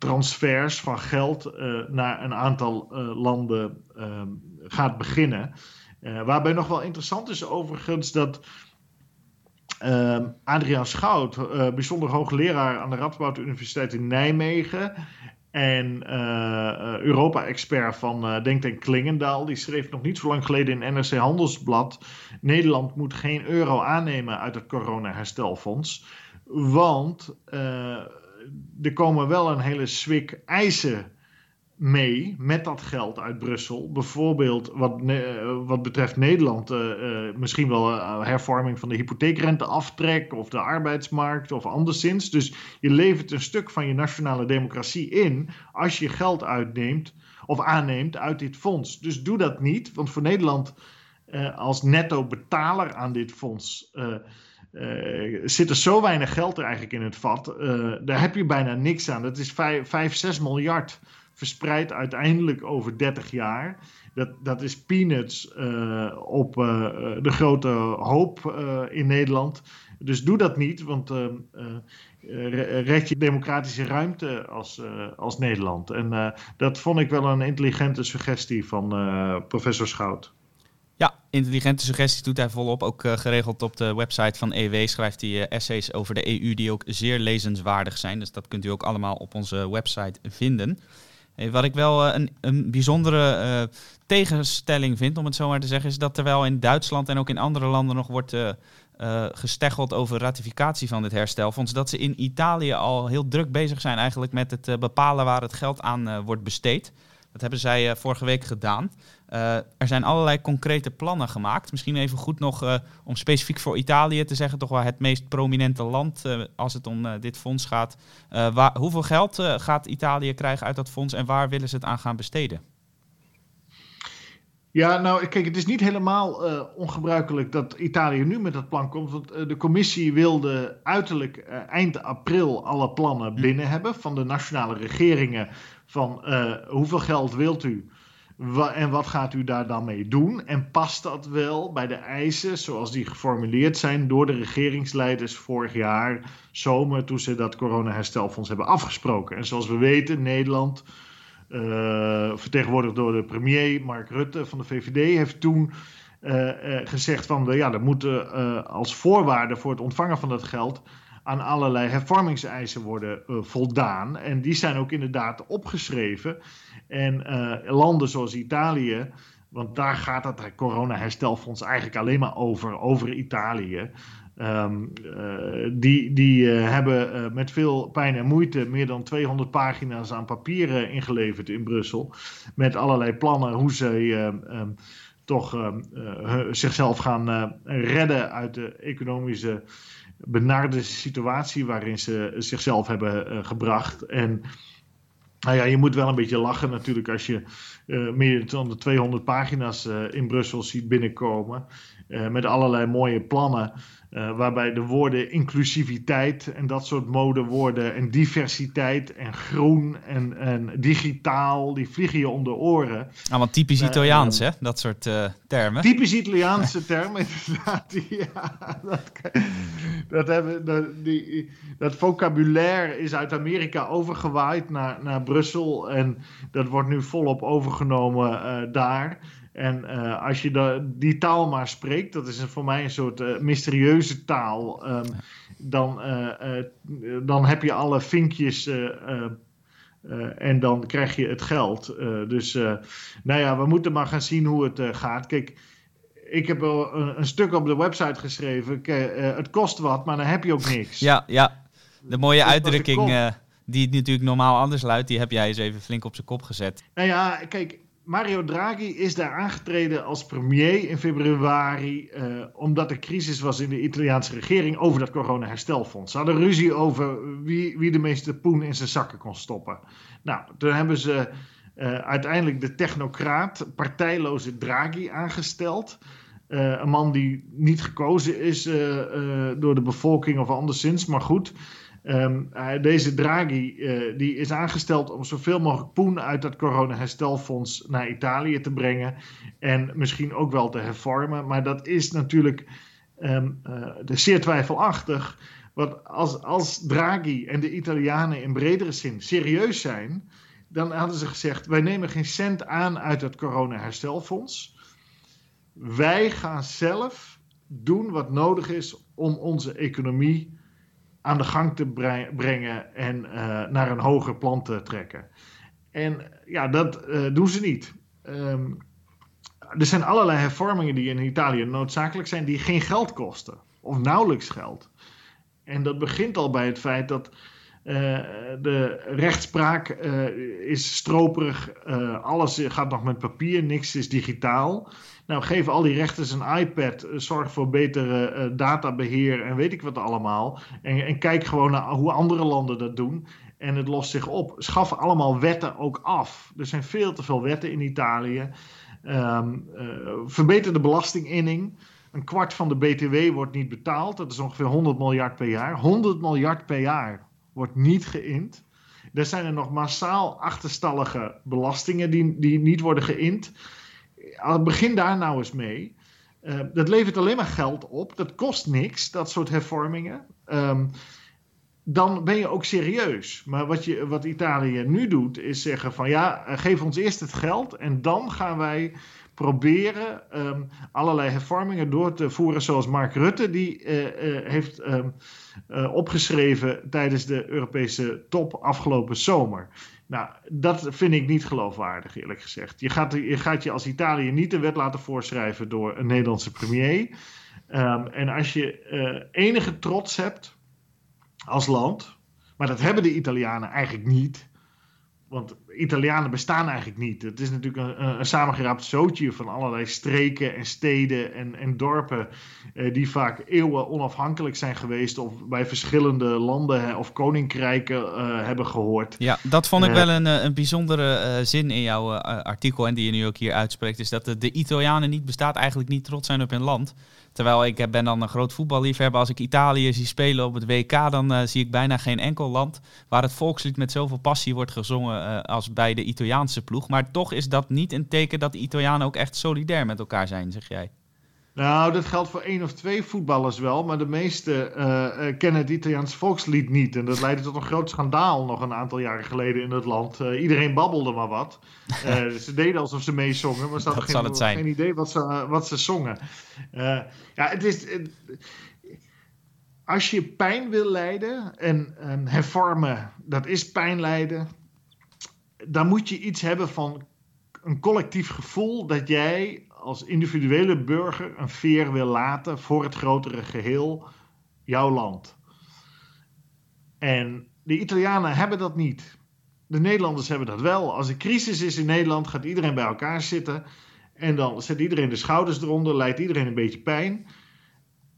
transfers van geld uh, naar een aantal uh, landen uh, gaat beginnen. Eh, waarbij nog wel interessant is overigens dat ehm, Adriaan Schout, bijzonder hoogleraar aan de Radboud Universiteit in Nijmegen en Europa-expert van Denktank Klingendaal, die schreef nog niet zo lang geleden in NRC Handelsblad: Nederland moet geen euro aannemen uit het corona-herstelfonds, want er komen wel een hele swik eisen mee met dat geld uit Brussel. Bijvoorbeeld wat, wat betreft Nederland, misschien wel hervorming van de hypotheekrenteaftrek of de arbeidsmarkt of anderszins. Dus je levert een stuk van je nationale democratie in als je geld uitneemt of aanneemt uit dit fonds. Dus doe dat niet, want voor Nederland als netto betaler aan dit fonds uh, zit er zo weinig geld er eigenlijk in het vat. Uh, daar heb je bijna niks aan. Dat is 5, 6 miljard verspreid uiteindelijk over 30 jaar. Dat, dat is peanuts uh, op de grote hoop in Nederland. Dus doe dat niet, want red je democratische ruimte als, als Nederland. En dat vond ik wel een intelligente suggestie van professor Schout. Intelligente suggesties doet hij volop. Ook uh, geregeld op de website van EW schrijft hij uh, essays over de EU die ook zeer lezenswaardig zijn. Dus dat kunt u ook allemaal op onze website vinden. Wat ik wel uh, een, een, bijzondere tegenstelling vind, om het zo maar te zeggen, is dat terwijl in Duitsland en ook in andere landen nog wordt gesteggeld over ratificatie van dit herstelfonds, dat ze in Italië al heel druk bezig zijn eigenlijk met het bepalen waar het geld aan wordt besteed. Dat hebben zij vorige week gedaan. Uh, er zijn allerlei concrete plannen gemaakt. Misschien even goed nog uh, om specifiek voor Italië te zeggen, toch wel het meest prominente land uh, als het om dit fonds gaat. Waar, hoeveel geld gaat Italië krijgen uit dat fonds en waar willen ze het aan gaan besteden? Ja, nou kijk, het is niet helemaal ongebruikelijk dat Italië nu met dat plan komt. Want de commissie wilde uiterlijk eind april alle plannen hm. binnen hebben van de nationale regeringen. Van hoeveel geld wilt u? En wat gaat u daar dan mee doen? En past dat wel bij de eisen zoals die geformuleerd zijn door de regeringsleiders vorig jaar zomer toen ze dat coronaherstelfonds hebben afgesproken? En zoals we weten, Nederland, uh, vertegenwoordigd door de premier Mark Rutte van de VVD, heeft toen uh, uh, gezegd van ja, er moeten als voorwaarde voor het ontvangen van dat geld aan allerlei hervormingseisen worden voldaan. En die zijn ook inderdaad opgeschreven. En uh, landen zoals Italië, want daar gaat het corona-herstelfonds eigenlijk alleen maar over, over Italië. Um, uh, die die hebben met veel pijn en moeite meer dan 200 pagina's aan papieren ingeleverd in Brussel. Met allerlei plannen hoe ze toch ehm, zichzelf gaan redden uit de economische benarde situatie waarin ze zichzelf hebben gebracht. En nou ja, je moet wel een beetje lachen natuurlijk als je uh, meer dan de 200 pagina's uh, in Brussel ziet binnenkomen. Uh, met allerlei mooie plannen. Uh, waarbij de woorden inclusiviteit en dat soort modewoorden en diversiteit en groen en, en digitaal, die vliegen je om de oren. Ah, want typisch Italiaans, hè? Dat soort termen. Typisch Italiaanse termen, inderdaad. Ja, dat, dat, hebben, dat, die, dat vocabulaire is uit Amerika overgewaaid naar, naar Brussel en dat wordt nu volop overgenomen daar. En uh, als je die taal maar spreekt, dat is voor mij een soort uh, mysterieuze taal, um, dan, uh, dan heb je alle vinkjes en dan krijg je het geld. dus nou ja, we moeten maar gaan zien hoe het gaat. Kijk, ik heb wel een, een, stuk op de website geschreven. het kost wat, maar dan heb je ook niks. Ja, ja. de mooie dus uitdrukking die natuurlijk normaal anders luidt, die heb jij eens even flink op zijn kop gezet. Nou ja, kijk Mario Draghi is daar aangetreden als premier in februari, uh, omdat er crisis was in de Italiaanse regering over dat corona-herstelfonds. Ze hadden ruzie over wie, wie de meeste poen in zijn zakken kon stoppen. Nou, toen hebben ze uh, uiteindelijk de technocraat, partijloze Draghi aangesteld. Uh, een man die niet gekozen is door de bevolking of anderszins, maar goed. Um, deze Draghi uh, die is aangesteld om zoveel mogelijk poen uit dat corona-herstelfonds naar Italië te brengen. En misschien ook wel te hervormen. Maar dat is natuurlijk um, uh, zeer twijfelachtig. Want als, als Draghi en de Italianen in bredere zin serieus zijn, dan hadden ze gezegd: wij nemen geen cent aan uit het corona-herstelfonds. Wij gaan zelf doen wat nodig is om onze economie aan de gang te brengen en uh, naar een hoger plan te trekken. En ja, dat uh, doen ze niet. Um, er zijn allerlei hervormingen die in Italië noodzakelijk zijn, die geen geld kosten, of nauwelijks geld. En dat begint al bij het feit dat de rechtspraak is stroperig. alles gaat nog met papier, niks is digitaal. Nou, geef al die rechters een iPad, zorg voor betere databeheer en weet ik wat allemaal. En, en kijk gewoon naar hoe andere landen dat doen. En het lost zich op. Schaf allemaal wetten ook af. Er zijn veel te veel wetten in Italië. Um, verbeter de belastinginning. Een kwart van de BTW wordt niet betaald. Dat is ongeveer 100 miljard per jaar. 100 miljard per jaar wordt niet geïnd. Er zijn er nog massaal achterstallige belastingen die, die niet worden geïnd. Begin daar nou eens mee. Uh, dat levert alleen maar geld op. Dat kost niks, dat soort hervormingen. Um, dan ben je ook serieus. Maar wat, je, wat Italië nu doet, is zeggen van ja, eh, geef ons eerst het geld en dan gaan wij proberen um, allerlei hervormingen door te voeren, zoals Mark Rutte die uh, uh, heeft opgeschreven tijdens de Europese top afgelopen zomer. Nou, dat vind ik niet geloofwaardig, eerlijk gezegd. Je gaat je, gaat je als Italië niet de wet laten voorschrijven door een Nederlandse premier. Um, en als je enige trots hebt als land. Maar dat hebben de Italianen eigenlijk niet. Want Italianen bestaan eigenlijk niet. Het is natuurlijk een, een samengeraapt zootje van allerlei streken en steden en, en dorpen. Eh, die vaak eeuwen onafhankelijk zijn geweest. of bij verschillende landen of koninkrijken uh, hebben gehoord. Ja, dat vond ik uh, wel een, een bijzondere zin in jouw artikel. en die je nu ook hier uitspreekt. Is dat de, de Italianen niet bestaat, eigenlijk niet trots zijn op hun land. Terwijl ik ben dan een groot voetballiefhebber. Als ik Italië zie spelen op het WK, dan uh, zie ik bijna geen enkel land waar het volkslied met zoveel passie wordt gezongen uh, als bij de Italiaanse ploeg. Maar toch is dat niet een teken dat de Italianen ook echt solidair met elkaar zijn, zeg jij. Nou, dat geldt voor één of twee voetballers wel, maar de meesten uh, uh, kennen het Italiaans volkslied niet. En dat leidde tot een groot schandaal nog een aantal jaren geleden in het land. Uh, iedereen babbelde maar wat. ze deden alsof ze meezongen, maar ze hadden geen, geen, idee wat ze, wat ze zongen. ja, het is. als je pijn wil lijden en, en hervormen, dat is pijn lijden, dan moet je iets hebben van een collectief gevoel dat jij als individuele burger een veer wil laten voor het grotere geheel, jouw land. En de Italianen hebben dat niet. De Nederlanders hebben dat wel. Als er crisis is in Nederland, gaat iedereen bij elkaar zitten. En dan zet iedereen de schouders eronder, leidt iedereen een beetje pijn.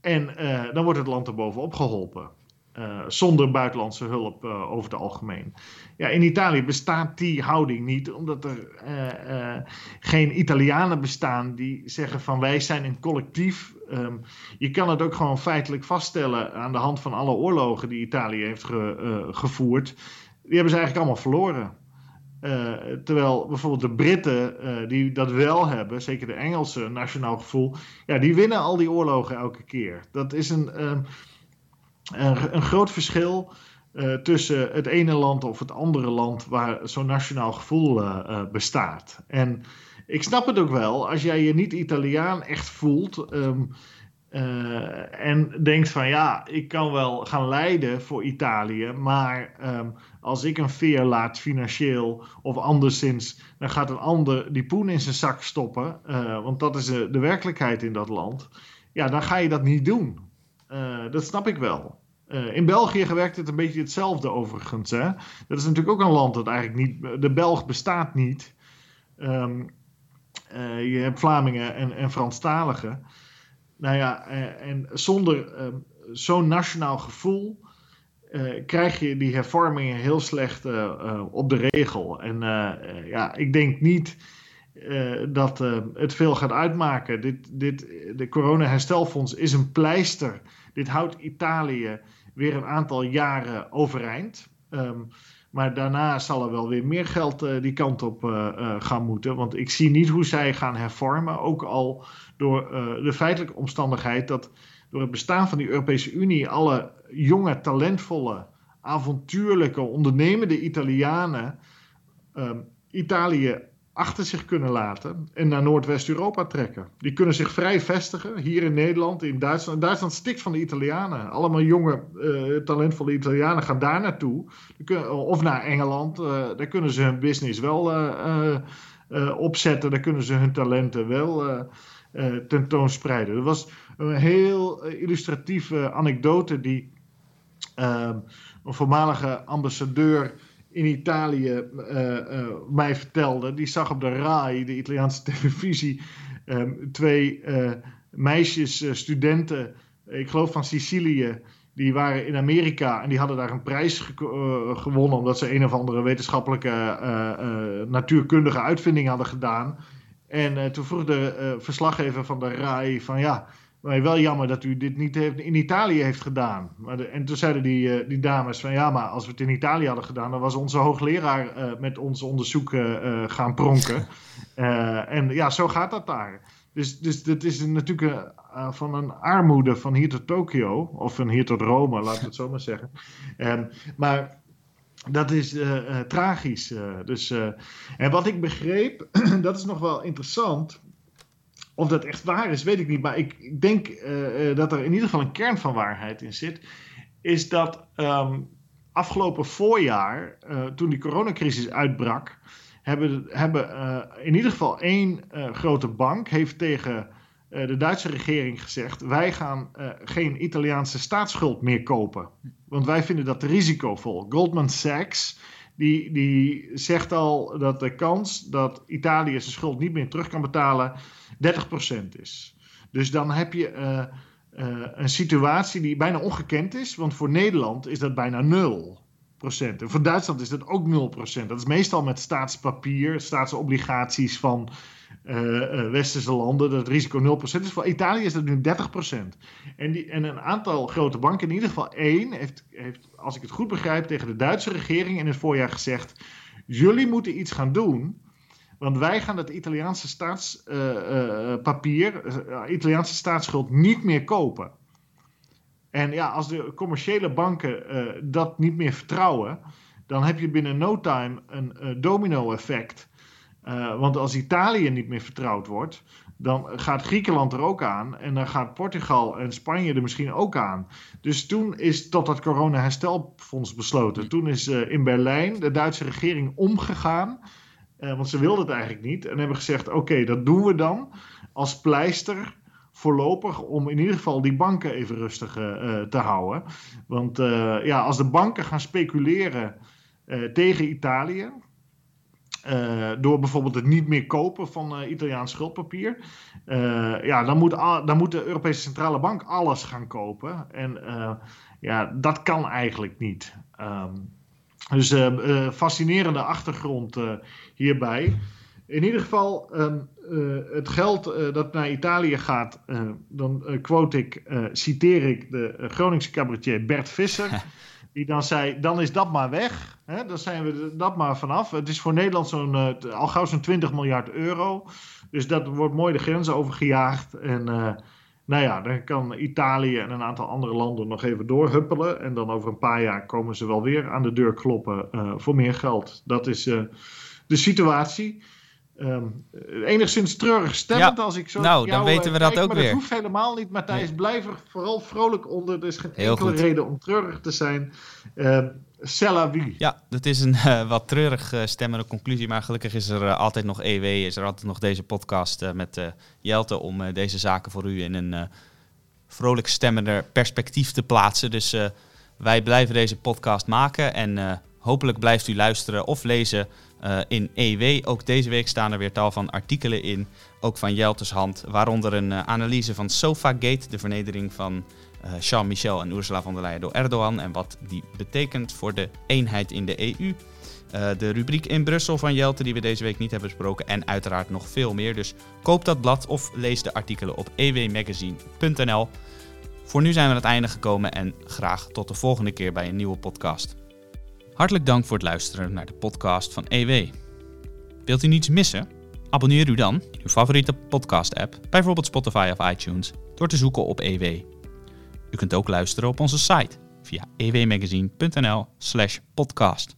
En uh, dan wordt het land er bovenop geholpen. Uh, zonder buitenlandse hulp uh, over het algemeen. Ja, in Italië bestaat die houding niet, omdat er uh, geen Italianen bestaan die zeggen van wij zijn een collectief. Um, je kan het ook gewoon feitelijk vaststellen aan de hand van alle oorlogen die Italië heeft ge, gevoerd. Die hebben ze eigenlijk allemaal verloren. terwijl bijvoorbeeld de Britten, die dat wel hebben, zeker de Engelse nationaal gevoel, ja, die winnen al die oorlogen elke keer. Dat is een. Um, een, een groot verschil uh, tussen het ene land of het andere land waar zo'n nationaal gevoel uh, uh, bestaat. En ik snap het ook wel, als jij je niet Italiaan echt voelt um, en denkt van ja, ik kan wel gaan leiden voor Italië, maar um, als ik een veer laat financieel of anderszins, dan gaat een ander die poen in zijn zak stoppen, want dat is de werkelijkheid in dat land. Ja, dan ga je dat niet doen. dat snap ik wel. Uh, in België werkt het een beetje hetzelfde overigens. Hè? Dat is natuurlijk ook een land dat eigenlijk niet. De Belg bestaat niet. Um, uh, je hebt Vlamingen en, en Franstaligen. Nou ja, uh, en zonder ehm, zo'n nationaal gevoel. krijg je die hervormingen heel slecht op de regel. En ja, ik denk niet dat het veel gaat uitmaken. Dit, dit, de corona-herstelfonds is een pleister. Dit houdt Italië weer een aantal jaren overeind. Um, maar daarna zal er wel weer meer geld uh, die kant op uh, uh, gaan moeten. Want ik zie niet hoe zij gaan hervormen. Ook al door de feitelijke omstandigheid dat door het bestaan van die Europese Unie alle jonge, talentvolle, avontuurlijke, ondernemende Italianen um, Italië achter zich kunnen laten en naar Noordwest-Europa trekken. Die kunnen zich vrij vestigen, hier in Nederland, in Duitsland. Duitsland stikt van de Italianen. Allemaal jonge, uh, talentvolle Italianen gaan daar naartoe. Of naar Engeland, uh, daar kunnen ze hun business wel uh, opzetten. Daar kunnen ze hun talenten wel tentoonspreiden. Dat was een heel illustratieve anekdote die... Ehm, een voormalige ambassadeur in Italië mij vertelde. Die zag op de RAI, de Italiaanse televisie, ehm, twee meisjes, studenten, ik geloof van Sicilië die waren in Amerika en die hadden daar een prijs gewonnen omdat ze een of andere wetenschappelijke natuurkundige uitvinding hadden gedaan. En toen vroeg de verslaggever van de RAI van ja, maar wel jammer dat u dit niet heeft, in Italië heeft gedaan. Maar de, en toen zeiden die, uh, die dames van ja, maar als we het in Italië hadden gedaan, dan was onze hoogleraar uh, met ons onderzoek uh, gaan pronken. en ja, zo gaat dat daar. Dus, dus dat is natuurlijk van een armoede van hier tot Tokio, of van hier tot Rome, laten we het zo maar zeggen. Um, maar dat is tragisch. dus, en wat ik begreep, dat is nog wel interessant. Of dat echt waar is, weet ik niet. Maar ik denk uh, dat er in ieder geval een kern van waarheid in zit. Is dat um, afgelopen voorjaar, uh, toen die coronacrisis uitbrak, hebben, hebben in ieder geval één grote bank heeft tegen de Duitse regering gezegd: wij gaan geen Italiaanse staatsschuld meer kopen. Want wij vinden dat risicovol. Goldman Sachs. Die, die zegt al dat de kans dat Italië zijn schuld niet meer terug kan betalen 30% is. Dus dan heb je uh, uh, een situatie die bijna ongekend is, want voor Nederland is dat bijna 0%. En voor Duitsland is dat ook 0%. Dat is meestal met staatspapier, staatsobligaties van westerse landen, dat risico 0% is. Voor Italië is dat nu 30%. En, die, en een aantal grote banken, in ieder geval één, heeft, heeft, als ik het goed begrijp, tegen de Duitse regering in het voorjaar gezegd: jullie moeten iets gaan doen want wij gaan het Italiaanse staatspapier, uh, Italiaanse staatsschuld niet meer kopen. En ja, als de commerciële banken dat niet meer vertrouwen, dan heb je binnen no time een domino-effect. Want als Italië niet meer vertrouwd wordt, dan gaat Griekenland er ook aan. En dan gaat Portugal en Spanje er misschien ook aan. Dus toen is tot dat corona-herstelfonds besloten. Toen is in Berlijn de Duitse regering omgegaan uh, want ze wilden het eigenlijk niet. En hebben gezegd: oké, dat doen we dan als pleister voorlopig om in ieder geval die banken even rustig te houden. Want ja, als de banken gaan speculeren tegen Italië. Door bijvoorbeeld het niet meer kopen van Italiaans schuldpapier. ja, dan moet, dan moet de Europese Centrale Bank alles gaan kopen. En ja, dat kan eigenlijk niet. Um, dus fascinerende achtergrond hierbij. In ieder geval, ehm, het geld dat naar Italië gaat, dan quote ik, citeer ik de Groningse cabaretier Bert Visser. die dan zei, dan is dat maar weg. Hè? Dan zijn we dat maar vanaf. Het is voor Nederland zo'n, al gauw zo'n 20 miljard euro. Dus dat wordt mooi de grenzen overgejaagd. En nou ja, dan kan Italië en een aantal andere landen nog even doorhuppelen. En dan over een paar jaar komen ze wel weer aan de deur kloppen uh, voor meer geld. Dat is de situatie. Um, enigszins treurig stemmend ja, als ik zo. Nou, dan weten we kijk, dat ook maar weer. Dat hoeft helemaal niet, Matthijs. Nee. Blijf er vooral vrolijk onder. Er is geen Heel enkele goed. reden om treurig te zijn. Vie. Ja, dat is een uh, wat treurig uh, stemmende conclusie. Maar gelukkig is er uh, altijd nog EW. Is er altijd nog deze podcast met Jelte om deze zaken voor u in een vrolijk stemmender perspectief te plaatsen. Dus wij blijven deze podcast maken. En hopelijk blijft u luisteren of lezen uh, in EW. Ook deze week staan er weer tal van artikelen in, ook van Jeltes hand. Waaronder een uh, analyse van Sofagate, de vernedering van uh, Charles Michel en Ursula von der Leyen door Erdogan en wat die betekent voor de eenheid in de EU. de rubriek in Brussel van Jelte die we deze week niet hebben besproken en uiteraard nog veel meer. Dus koop dat blad of lees de artikelen op ewmagazine.nl. Voor nu zijn we aan het einde gekomen en graag tot de volgende keer bij een nieuwe podcast. Hartelijk dank voor het luisteren naar de podcast van EW. Wilt u niets missen? Abonneer u dan in uw favoriete podcast-app, bijvoorbeeld Spotify of iTunes, door te zoeken op EW. U kunt ook luisteren op onze site via ewmagazine.nl/podcast.